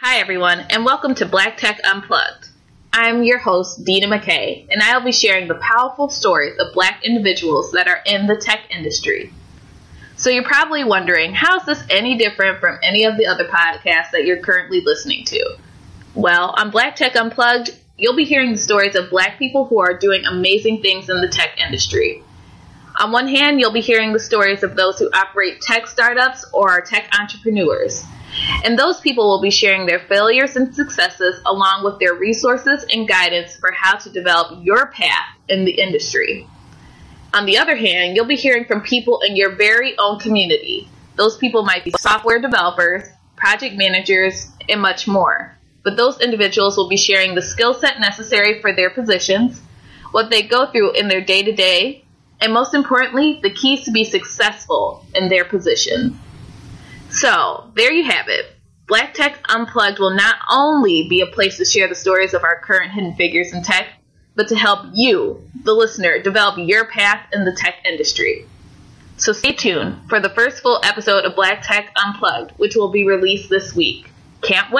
Hi, everyone, and welcome to Black Tech Unplugged. I'm your host, Dina McKay, and I'll be sharing the powerful stories of black individuals that are in the tech industry. So, you're probably wondering, how is this any different from any of the other podcasts that you're currently listening to? Well, on Black Tech Unplugged, you'll be hearing the stories of black people who are doing amazing things in the tech industry. On one hand, you'll be hearing the stories of those who operate tech startups or are tech entrepreneurs. And those people will be sharing their failures and successes along with their resources and guidance for how to develop your path in the industry. On the other hand, you'll be hearing from people in your very own community. Those people might be software developers, project managers, and much more. But those individuals will be sharing the skill set necessary for their positions, what they go through in their day to day, and most importantly, the keys to be successful in their position. So, there you have it. Black Tech Unplugged will not only be a place to share the stories of our current hidden figures in tech, but to help you, the listener, develop your path in the tech industry. So stay tuned for the first full episode of Black Tech Unplugged, which will be released this week. Can't wait!